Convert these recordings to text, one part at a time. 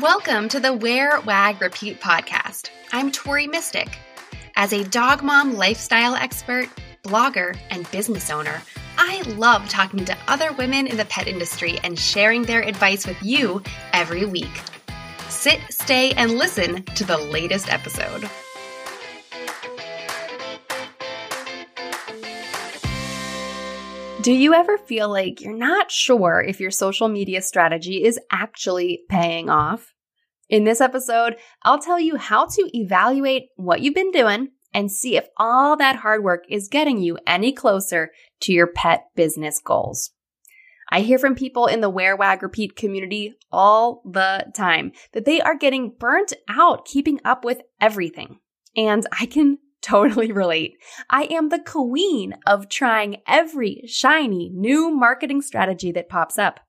Welcome to the Wear, Wag, Repeat podcast. I'm Tori Mistick. As a dog mom lifestyle expert, blogger, and business owner, I love talking to other women in the pet industry and sharing their advice with you every week. Sit, stay, and listen to the latest episode. Do you ever feel like you're not sure if your social media strategy is actually paying off? In this episode, I'll tell you how to evaluate what you've been doing and see if all that hard work is getting you any closer to your pet business goals. I hear from people in the Wear Wag Repeat community all the time that they are getting burnt out keeping up with everything. And I can totally relate. I am the queen of trying every shiny new marketing strategy that pops up.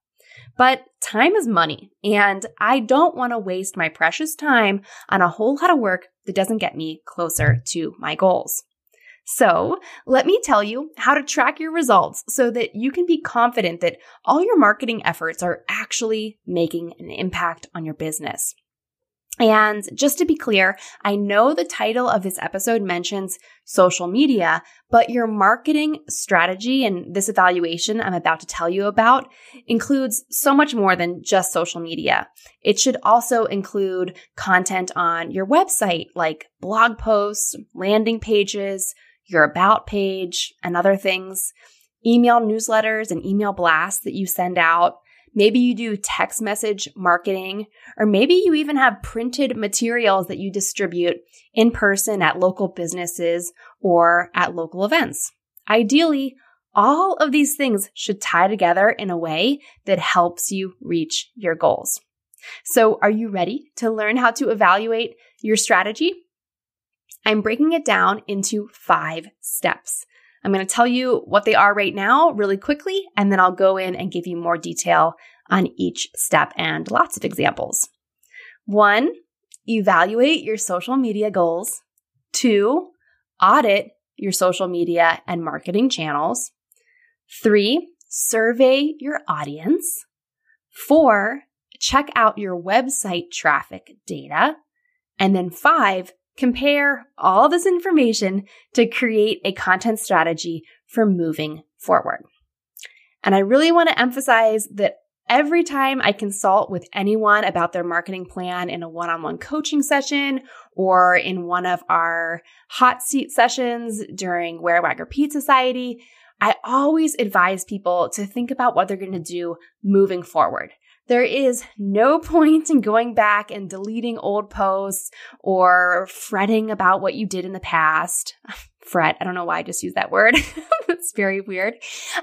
But time is money, and I don't want to waste my precious time on a whole lot of work that doesn't get me closer to my goals. So, let me tell you how to track your results so that you can be confident that all your marketing efforts are actually making an impact on your business. And just to be clear, I know the title of this episode mentions social media, but your marketing strategy and this evaluation I'm about to tell you about includes so much more than just social media. It should also include content on your website, like blog posts, landing pages, your about page, and other things, email newsletters and email blasts that you send out, Maybe you do text message marketing, or maybe you even have printed materials that you distribute in person at local businesses or at local events. Ideally, all of these things should tie together in a way that helps you reach your goals. So, are you ready to learn how to evaluate your strategy? I'm breaking it down into five steps. I'm going to tell you what they are right now really quickly, and then I'll go in and give you more detail on each step and lots of examples. One, evaluate your social media goals. Two, audit your social media and marketing channels. Three, survey your audience. Four, check out your website traffic data. And then five, compare all this information to create a content strategy for moving forward. And I really want to emphasize that every time I consult with anyone about their marketing plan in a one on one coaching session or in one of our hot seat sessions during Wear Wag Repeat Society, I always advise people to think about what they're going to do moving forward. There is no point in going back and deleting old posts or fretting about what you did in the past. Fret, I don't know why I just used that word. it's very weird.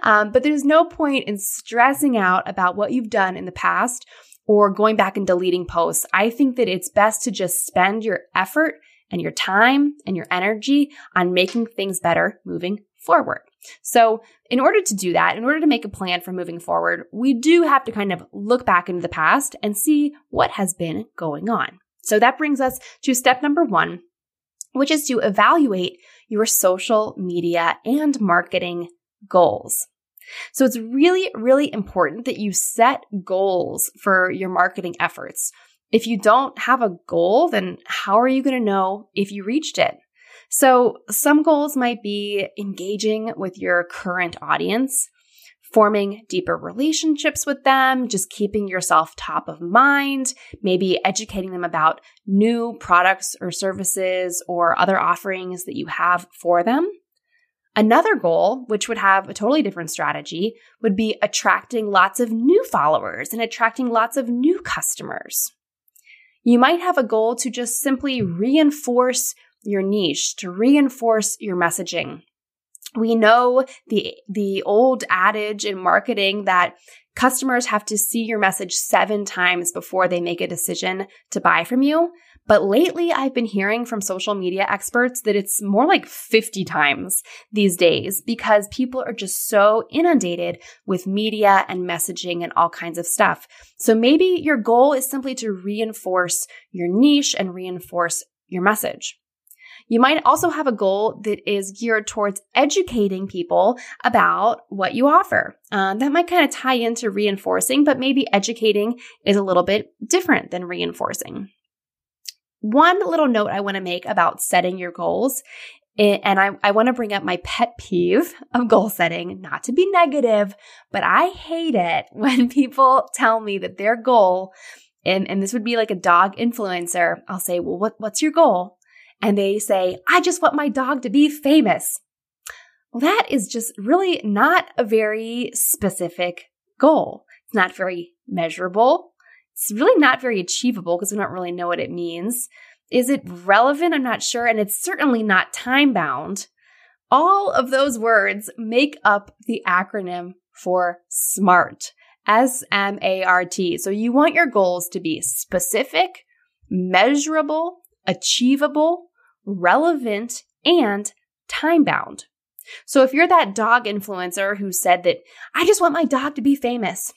Um, but there's no point in stressing out about what you've done in the past or going back and deleting posts. I think that it's best to just spend your effort and your time and your energy on making things better moving forward. So, in order to do that, in order to make a plan for moving forward, we do have to kind of look back into the past and see what has been going on. So, that brings us to step number one, which is to evaluate your social media and marketing goals. So, it's really, really important that you set goals for your marketing efforts. If you don't have a goal, then how are you going to know if you reached it? So, some goals might be engaging with your current audience, forming deeper relationships with them, just keeping yourself top of mind, maybe educating them about new products or services or other offerings that you have for them. Another goal, which would have a totally different strategy, would be attracting lots of new followers and attracting lots of new customers. You might have a goal to just simply reinforce your niche, to reinforce your messaging. We know the, the old adage in marketing that customers have to see your message seven times before they make a decision to buy from you. But lately, I've been hearing from social media experts that it's more like 50 times these days because people are just so inundated with media and messaging and all kinds of stuff. So maybe your goal is simply to reinforce your niche and reinforce your message. You might also have a goal that is geared towards educating people about what you offer. Uh, that might kind of tie into reinforcing, but maybe educating is a little bit different than reinforcing. One little note I want to make about setting your goals and I, I want to bring up my pet peeve of goal setting, not to be negative, but I hate it when people tell me that their goal, and, and this would be like a dog influencer, I'll say, well, what, what's your goal? And they say, I just want my dog to be famous. Well, that is just really not a very specific goal. It's not very measurable. It's really not very achievable because we don't really know what it means. Is it relevant? I'm not sure. And it's certainly not time bound. All of those words make up the acronym for SMART. S M A R T. So you want your goals to be specific, measurable, achievable, relevant, and time bound. So if you're that dog influencer who said that, I just want my dog to be famous,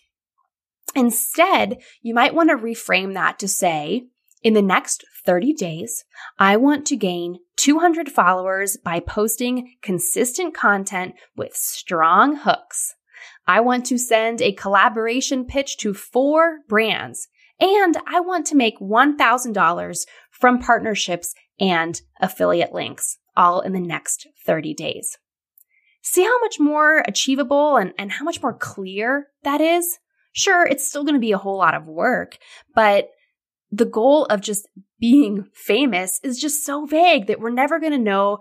instead, you might want to reframe that to say, in the next 30 days, I want to gain 200 followers by posting consistent content with strong hooks. I want to send a collaboration pitch to four brands, and I want to make $1,000 from partnerships and affiliate links, all in the next 30 days. See how much more achievable and, and how much more clear that is? Sure, it's still going to be a whole lot of work, but the goal of just being famous is just so vague that we're never going to know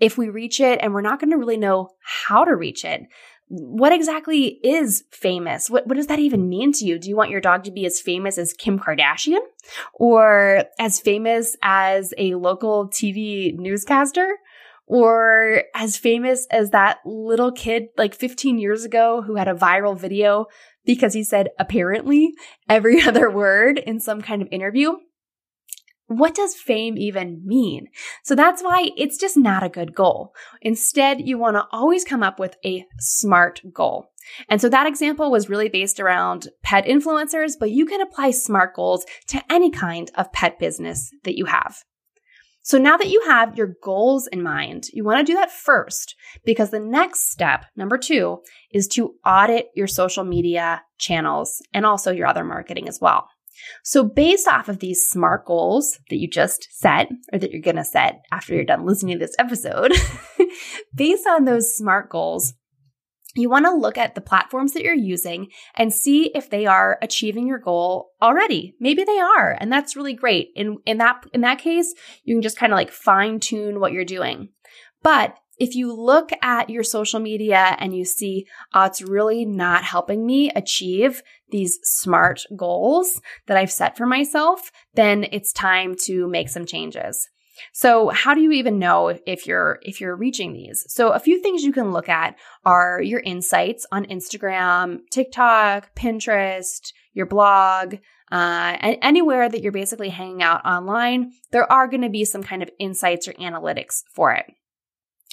if we reach it and we're not going to really know how to reach it. What exactly is famous? What, what does that even mean to you? Do you want your dog to be as famous as Kim Kardashian or as famous as a local TV newscaster? or as famous as that little kid like 15 years ago who had a viral video because he said apparently every other word in some kind of interview. What does fame even mean? So that's why it's just not a good goal. Instead, you want to always come up with a smart goal. And so that example was really based around pet influencers, but you can apply SMART goals to any kind of pet business that you have. So now that you have your goals in mind, you want to do that first because the next step, number two, is to audit your social media channels and also your other marketing as well. So based off of these SMART goals that you just set or that you're going to set after you're done listening to this episode, based on those SMART goals, you want to look at the platforms that you're using and see if they are achieving your goal already. Maybe they are, and that's really great. In in that in that case, you can just kind of like fine tune what you're doing. But if you look at your social media and you see, oh, it's really not helping me achieve these smart goals that I've set for myself, then it's time to make some changes. So how do you even know if you're if you're reaching these? So a few things you can look at are your insights on Instagram, TikTok, Pinterest, your blog, uh, and anywhere that you're basically hanging out online, there are going to be some kind of insights or analytics for it.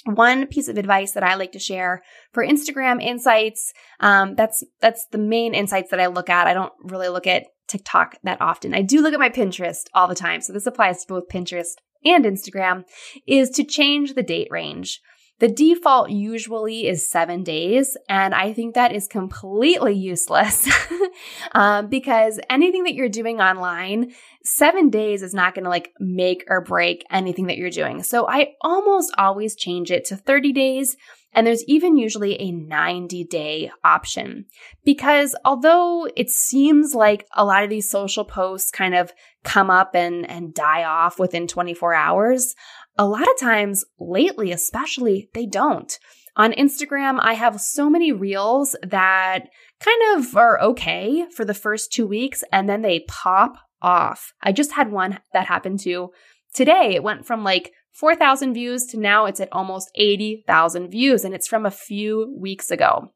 One piece of advice that I like to share for Instagram insights, um, that's that's the main insights that I look at. I don't really look at TikTok that often. I do look at my Pinterest all the time, so this applies to both Pinterest and Instagram, is to change the date range. The default usually is seven days, and I think that is completely useless um, because anything that you're doing online, seven days is not going to like make or break anything that you're doing. So I almost always change it to 30 days and there's even usually a 90 day option because although it seems like a lot of these social posts kind of come up and, and die off within 24 hours, a lot of times lately, especially, they don't. On Instagram, I have so many reels that kind of are okay for the first two weeks and then they pop off. I just had one that happened to today. It went from like 4,000 views to now it's at almost 80,000 views, and it's from a few weeks ago.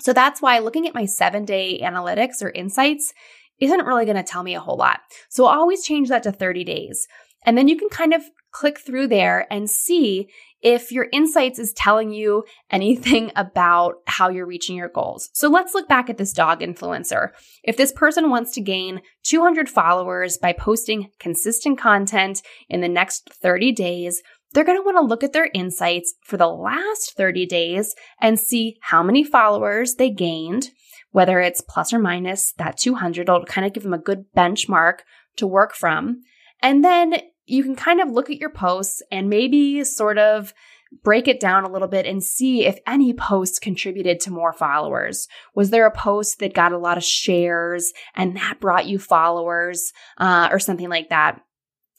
So that's why looking at my seven day analytics or insights isn't really going to tell me a whole lot. So I'll always change that to 30 days. And then you can kind of click through there and see if your insights is telling you anything about how you're reaching your goals. So let's look back at this dog influencer. If this person wants to gain 200 followers by posting consistent content in the next 30 days, they're going to want to look at their insights for the last 30 days and see how many followers they gained, whether it's plus or minus that 200. It'll kind of give them a good benchmark to work from. And then you can kind of look at your posts and maybe sort of break it down a little bit and see if any post contributed to more followers. Was there a post that got a lot of shares and that brought you followers uh, or something like that?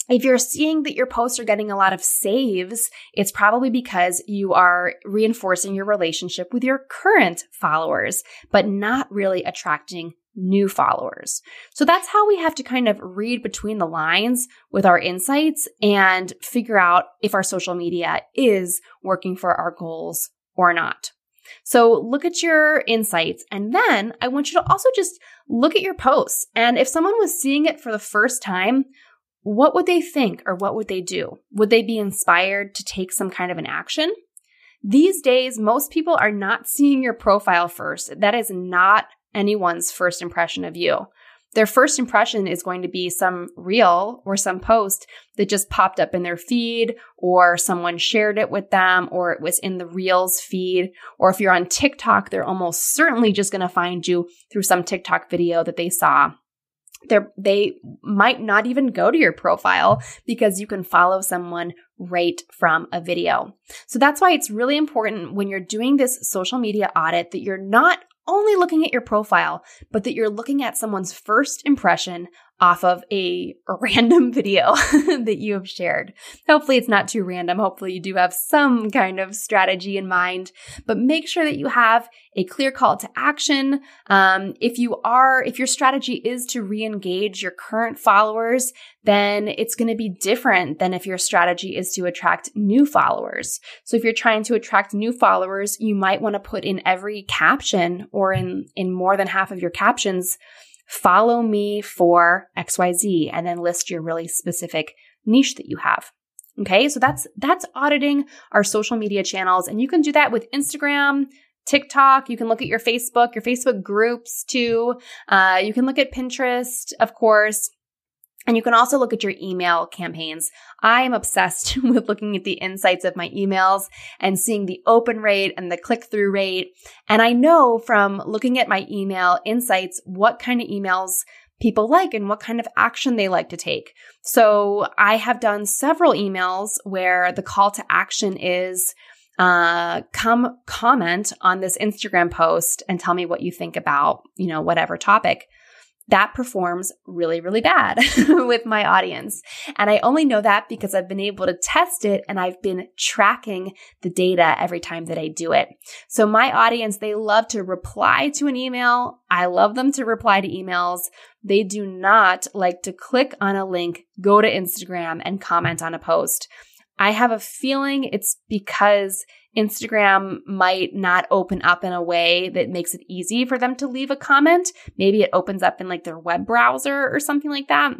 If you're seeing that your posts are getting a lot of saves, it's probably because you are reinforcing your relationship with your current followers, but not really attracting new followers. So that's how we have to kind of read between the lines with our insights and figure out if our social media is working for our goals or not. So look at your insights and then I want you to also just look at your posts. And if someone was seeing it for the first time, what would they think or what would they do? Would they be inspired to take some kind of an action? These days, most people are not seeing your profile first. That is not anyone's first impression of you. Their first impression is going to be some reel or some post that just popped up in their feed, or someone shared it with them, or it was in the Reels feed. Or if you're on TikTok, they're almost certainly just going to find you through some TikTok video that they saw. They're, they might not even go to your profile because you can follow someone right from a video. So that's why it's really important when you're doing this social media audit that you're not only looking at your profile, but that you're looking at someone's first impression off of a, random video that you have shared. Hopefully, it's not too random. Hopefully, you do have some kind of strategy in mind, but make sure that you have a clear call to action. Um, if you are, if your strategy is to re engage your current followers, then it's going to be different than if your strategy is to attract new followers. So if you're trying to attract new followers, you might want to put in every caption or in, in more than half of your captions follow me for XYZ and then list your really specific niche that you have. Okay. So that's, that's auditing our social media channels. And you can do that with Instagram, TikTok. You can look at your Facebook, your Facebook groups too. Uh, you can look at Pinterest, of course. And you can also look at your email campaigns. I am obsessed with looking at the insights of my emails and seeing the open rate and the click through rate. And I know from looking at my email insights what kind of emails people like and what kind of action they like to take. So I have done several emails where the call to action is, uh, come comment on this Instagram post and tell me what you think about, you know, whatever topic that performs really, really bad with my audience. And I only know that because I've been able to test it and I've been tracking the data every time that I do it. So my audience, they love to reply to an email. I love them to reply to emails. They do not like to click on a link, go to Instagram and comment on a post. I have a feeling it's because Instagram might not open up in a way that makes it easy for them to leave a comment. Maybe it opens up in like their web browser or something like that.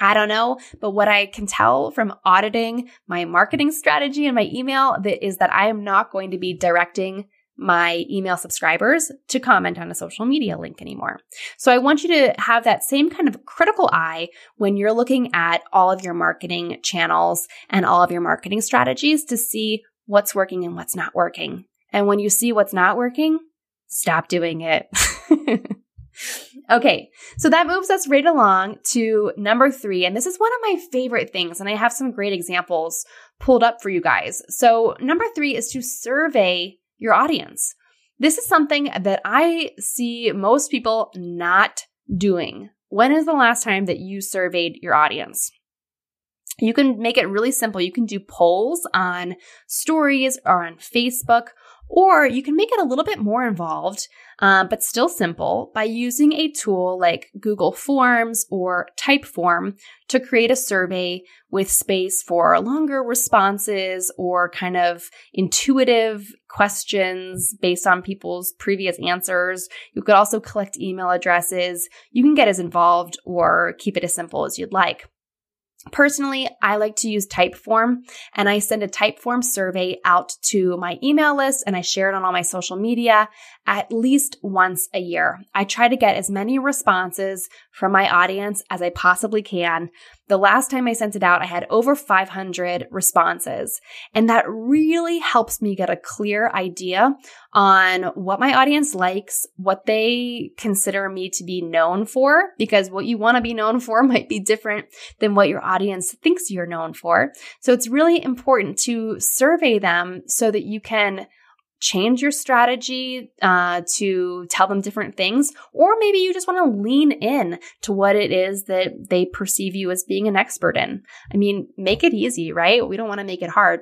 I don't know, but what I can tell from auditing my marketing strategy and my email that is that I am not going to be directing my email subscribers to comment on a social media link anymore. So I want you to have that same kind of critical eye when you're looking at all of your marketing channels and all of your marketing strategies to see what's working and what's not working. And when you see what's not working, stop doing it. okay, so that moves us right along to number three. And this is one of my favorite things. And I have some great examples pulled up for you guys. So, number three is to survey your audience. This is something that I see most people not doing. When is the last time that you surveyed your audience? You can make it really simple. You can do polls on stories or on Facebook, or you can make it a little bit more involved, uh, but still simple by using a tool like Google Forms or Typeform to create a survey with space for longer responses or kind of intuitive questions based on people's previous answers. You could also collect email addresses. You can get as involved or keep it as simple as you'd like. Personally, I like to use Typeform and I send a Typeform survey out to my email list and I share it on all my social media at least once a year. I try to get as many responses from my audience as I possibly can. The last time I sent it out, I had over 500 responses and that really helps me get a clear idea on what my audience likes, what they consider me to be known for, because what you want to be known for might be different than what your audience thinks you're known for. So it's really important to survey them so that you can change your strategy uh, to tell them different things, or maybe you just want to lean in to what it is that they perceive you as being an expert in. I mean, make it easy, right? We don't want to make it hard.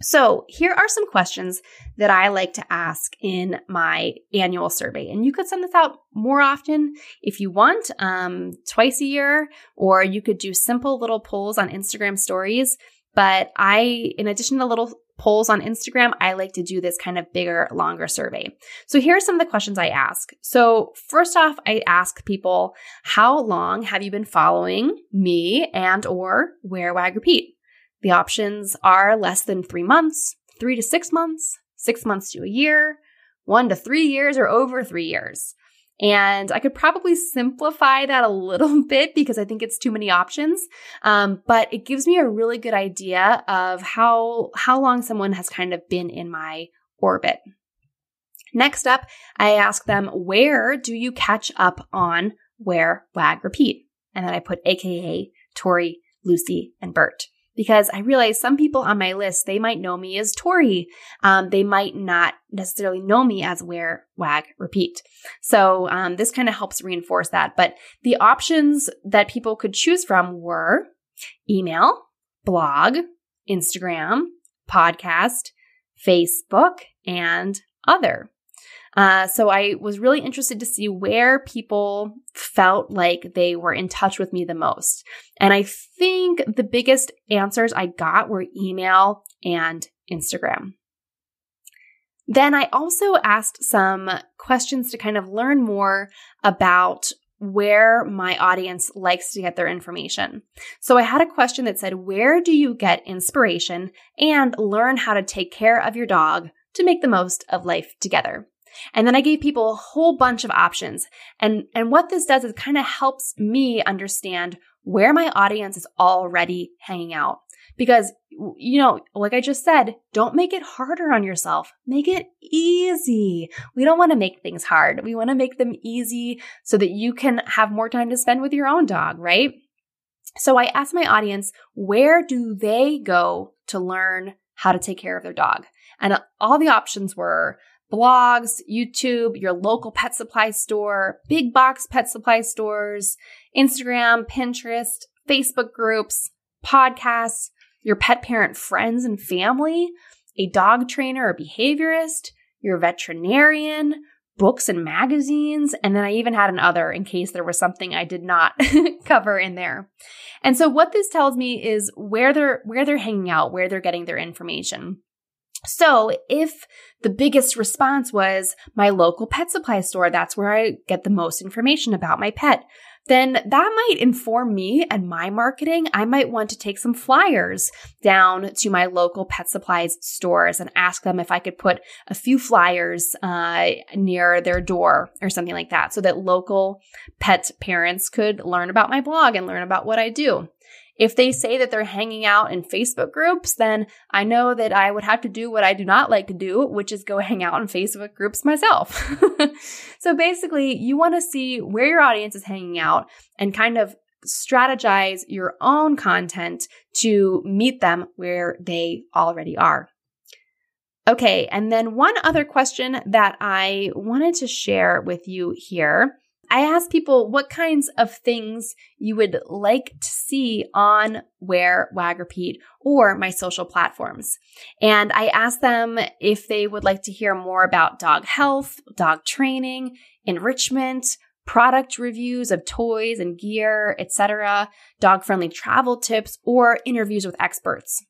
So, here are some questions that I like to ask in my annual survey. And you could send this out more often if you want, um, twice a year, or you could do simple little polls on Instagram stories. But I, in addition to little polls on Instagram, I like to do this kind of bigger, longer survey. So here are some of the questions I ask. So first off, I ask people, how long have you been following me and or Wear Wag Repeat? The options are less than three months, three to six months, six months to a year, one to three years, or over three years. And I could probably simplify that a little bit because I think it's too many options. Um, but it gives me a really good idea of how, how long someone has kind of been in my orbit. Next up, I ask them, where do you catch up on Wear Wag Repeat? And then I put AKA Tori, Lucy, and Bert because I realize some people on my list, they might know me as Tori. Um, they might not necessarily know me as Wear, Wag, Repeat. So um, this kind of helps reinforce that. But the options that people could choose from were email, blog, Instagram, podcast, Facebook, and other. Uh, so I was really interested to see where people felt like they were in touch with me the most. And I think the biggest answers I got were email and Instagram. Then I also asked some questions to kind of learn more about where my audience likes to get their information. So I had a question that said, Where do you get inspiration and learn how to take care of your dog to make the most of life together? And then I gave people a whole bunch of options. And, and what this does is kind of helps me understand where my audience is already hanging out. Because, you know, like I just said, don't make it harder on yourself. Make it easy. We don't want to make things hard. We want to make them easy so that you can have more time to spend with your own dog, right? So I asked my audience, where do they go to learn how to take care of their dog? And uh, all the options were blogs, YouTube, your local pet supply store, big box pet supply stores, Instagram, Pinterest, Facebook groups, podcasts, your pet parent friends and family, a dog trainer or behaviorist, your veterinarian, books and magazines, and then I even had an other in case there was something I did not cover in there. And so what this tells me is where they're where they're hanging out, where they're getting their information. So if the biggest response was my local pet supply store, that's where I get the most information about my pet, then that might inform me and my marketing. I might want to take some flyers down to my local pet supplies stores and ask them if I could put a few flyers uh, near their door or something like that so that local pet parents could learn about my blog and learn about what I do. If they say that they're hanging out in Facebook groups, then I know that I would have to do what I do not like to do, which is go hang out in Facebook groups myself. so basically, you want to see where your audience is hanging out and kind of strategize your own content to meet them where they already are. Okay, and then one other question that I wanted to share with you here I asked people what kinds of things you would like to see on Wear Wag Repeat or my social platforms. And I asked them if they would like to hear more about dog health, dog training, enrichment, product reviews of toys and gear, etc., dog friendly travel tips, or interviews with experts.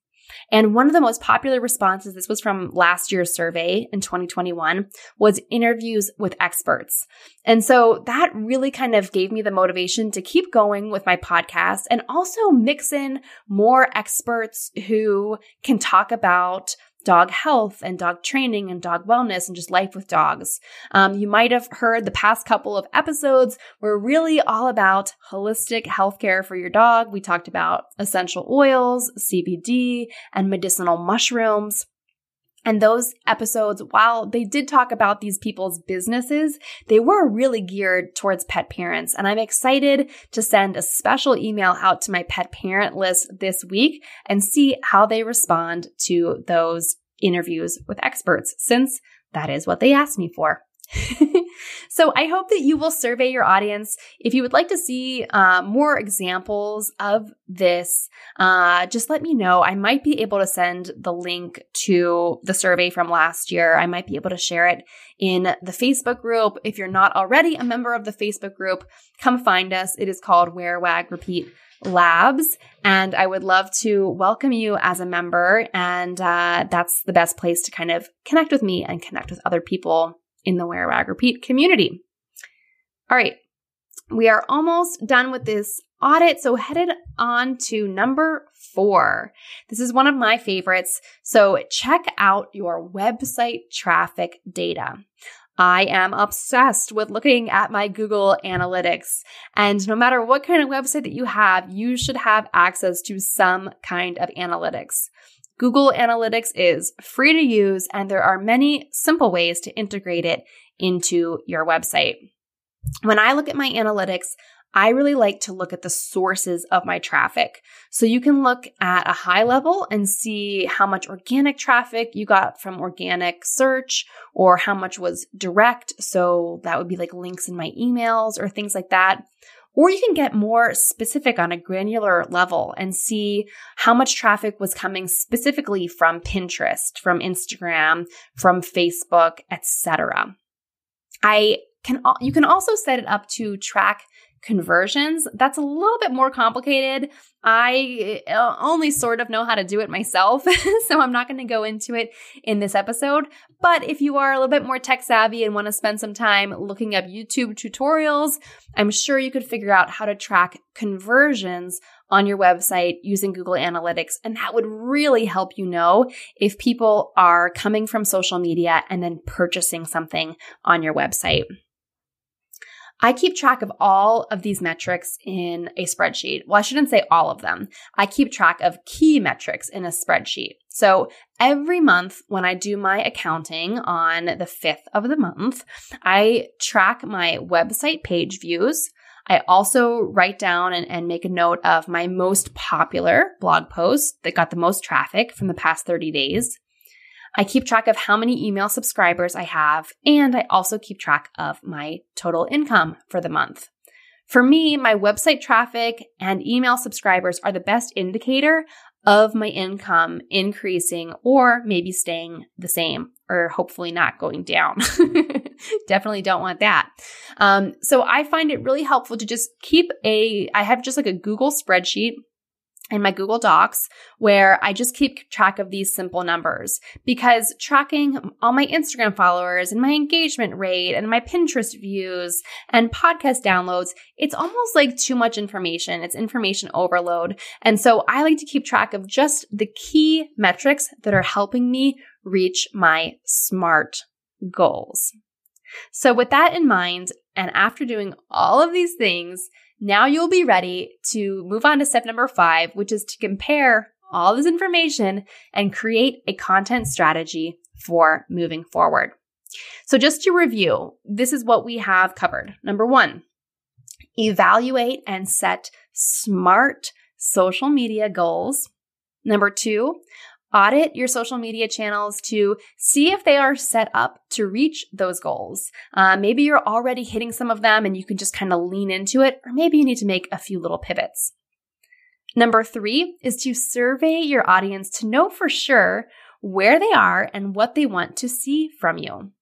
And one of the most popular responses, this was from last year's survey in 2021, was interviews with experts. And so that really kind of gave me the motivation to keep going with my podcast and also mix in more experts who can talk about dog health and dog training and dog wellness and just life with dogs. Um, you might have heard the past couple of episodes were really all about holistic healthcare for your dog. We talked about essential oils, CBD, and medicinal mushrooms. And those episodes, while they did talk about these people's businesses, they were really geared towards pet parents. And I'm excited to send a special email out to my pet parent list this week and see how they respond to those interviews with experts, since that is what they asked me for. so I hope that you will survey your audience. If you would like to see uh, more examples of this, uh, just let me know. I might be able to send the link to the survey from last year. I might be able to share it in the Facebook group. If you're not already a member of the Facebook group, come find us. It is called Wear Wag Repeat Labs. And I would love to welcome you as a member. And uh, that's the best place to kind of connect with me and connect with other people in the Wear Wag Repeat community. All right, we are almost done with this audit, so headed on to number four. This is one of my favorites. So check out your website traffic data. I am obsessed with looking at my Google Analytics. And no matter what kind of website that you have, you should have access to some kind of analytics. Google Analytics is free to use, and there are many simple ways to integrate it into your website. When I look at my analytics, I really like to look at the sources of my traffic. So you can look at a high level and see how much organic traffic you got from organic search or how much was direct. So that would be like links in my emails or things like that. Or you can get more specific on a granular level and see how much traffic was coming specifically from Pinterest, from Instagram, from Facebook, etc. I can you can also set it up to track conversions. That's a little bit more complicated. I uh, only sort of know how to do it myself, so I'm not going to go into it in this episode. But if you are a little bit more tech savvy and want to spend some time looking up YouTube tutorials, I'm sure you could figure out how to track conversions on your website using Google Analytics. And that would really help you know if people are coming from social media and then purchasing something on your website. I keep track of all of these metrics in a spreadsheet. Well, I shouldn't say all of them. I keep track of key metrics in a spreadsheet. So every month when I do my accounting on the 5th of the month, I track my website page views. I also write down and, and make a note of my most popular blog posts that got the most traffic from the past 30 days. I keep track of how many email subscribers I have, and I also keep track of my total income for the month. For me, my website traffic and email subscribers are the best indicator of my income increasing or maybe staying the same or hopefully not going down. Definitely don't want that. Um, so I find it really helpful to just keep a, I have just like a Google spreadsheet in my Google Docs where I just keep track of these simple numbers because tracking all my Instagram followers and my engagement rate and my Pinterest views and podcast downloads, it's almost like too much information. It's information overload. And so I like to keep track of just the key metrics that are helping me reach my SMART goals. So with that in mind, and after doing all of these things, now you'll be ready to move on to step number five, which is to compare all this information and create a content strategy for moving forward. So, just to review, this is what we have covered. Number one, evaluate and set smart social media goals. Number two, Audit your social media channels to see if they are set up to reach those goals. Uh, maybe you're already hitting some of them and you can just kind of lean into it, or maybe you need to make a few little pivots. Number three is to survey your audience to know for sure where they are and what they want to see from you.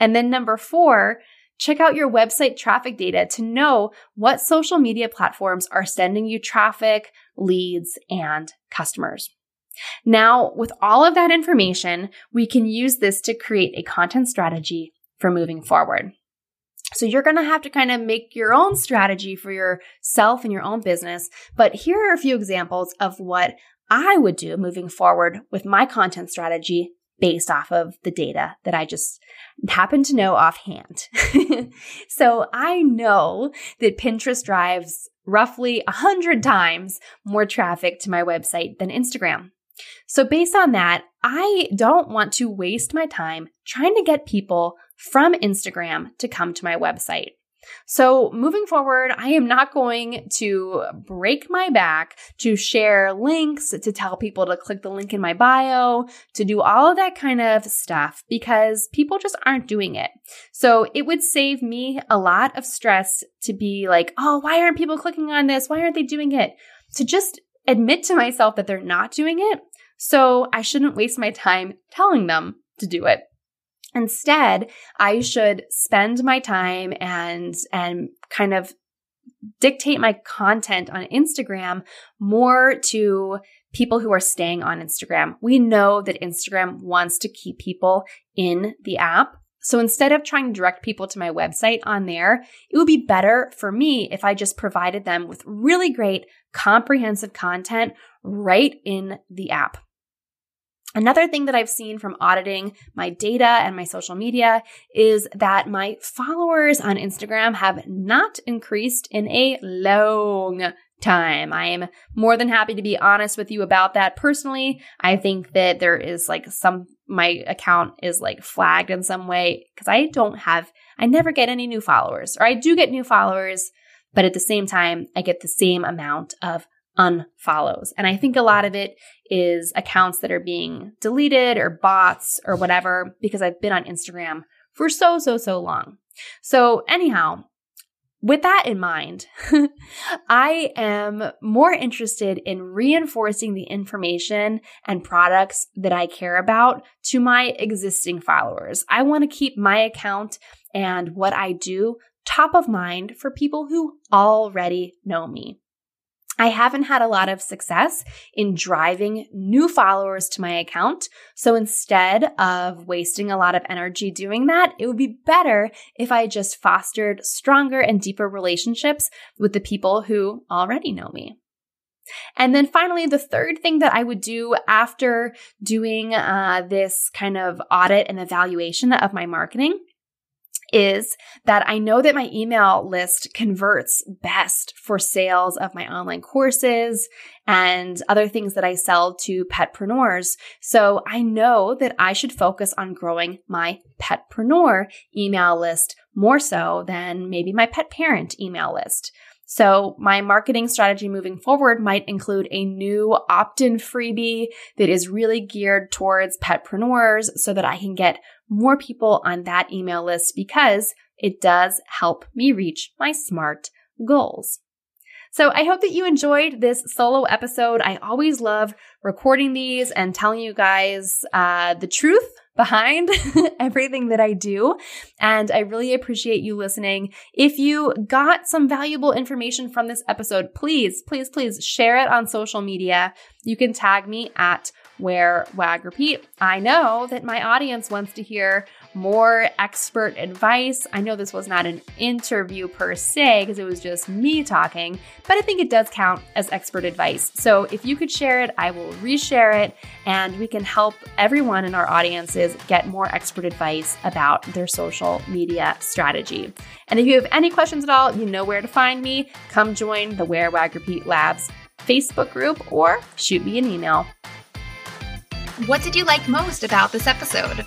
And then number four, check out your website traffic data to know what social media platforms are sending you traffic, leads, and customers. Now, with all of that information, we can use this to create a content strategy for moving forward. So you're going to have to kind of make your own strategy for yourself and your own business. But here are a few examples of what I would do moving forward with my content strategy based off of the data that I just happen to know offhand. so I know that Pinterest drives roughly 100 times more traffic to my website than Instagram. So based on that, I don't want to waste my time trying to get people from Instagram to come to my website. So, moving forward, I am not going to break my back to share links, to tell people to click the link in my bio, to do all of that kind of stuff because people just aren't doing it. So, it would save me a lot of stress to be like, oh, why aren't people clicking on this? Why aren't they doing it? To just admit to myself that they're not doing it. So, I shouldn't waste my time telling them to do it. Instead, I should spend my time and, and kind of dictate my content on Instagram more to people who are staying on Instagram. We know that Instagram wants to keep people in the app. So instead of trying to direct people to my website on there, it would be better for me if I just provided them with really great comprehensive content right in the app. Another thing that I've seen from auditing my data and my social media is that my followers on Instagram have not increased in a long time. I am more than happy to be honest with you about that. Personally, I think that there is like some, my account is like flagged in some way because I don't have, I never get any new followers, or I do get new followers, but at the same time, I get the same amount of unfollows. And I think a lot of it is accounts that are being deleted or bots or whatever because I've been on Instagram for so, so, so long. So, anyhow, with that in mind, I am more interested in reinforcing the information and products that I care about to my existing followers. I want to keep my account and what I do top of mind for people who already know me. I haven't had a lot of success in driving new followers to my account. So instead of wasting a lot of energy doing that, it would be better if I just fostered stronger and deeper relationships with the people who already know me. And then finally, the third thing that I would do after doing uh, this kind of audit and evaluation of my marketing is that I know that my email list converts best for sales of my online courses and other things that I sell to petpreneurs. So I know that I should focus on growing my petpreneur email list more so than maybe my pet parent email list. So my marketing strategy moving forward might include a new opt-in freebie that is really geared towards petpreneurs so that I can get more people on that email list because it does help me reach my SMART goals. So I hope that you enjoyed this solo episode. I always love recording these and telling you guys uh, the truth behind everything that I do. And I really appreciate you listening. If you got some valuable information from this episode, please, please, please share it on social media. You can tag me at Wear Wag Repeat. I know that my audience wants to hear more expert advice. I know this was not an interview per se because it was just me talking, but I think it does count as expert advice. So if you could share it, I will reshare it and we can help everyone in our audiences get more expert advice about their social media strategy. And if you have any questions at all, you know where to find me. Come join the Wear Wag Repeat Labs Facebook group or shoot me an email. What did you like most about this episode?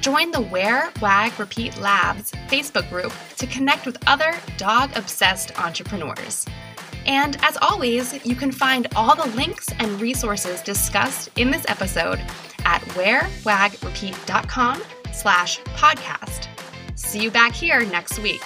Join the Wear, Wag, Repeat Labs Facebook group to connect with other dog obsessed entrepreneurs. And as always, you can find all the links and resources discussed in this episode at wearwagrepeat.com slash podcast. See you back here next week.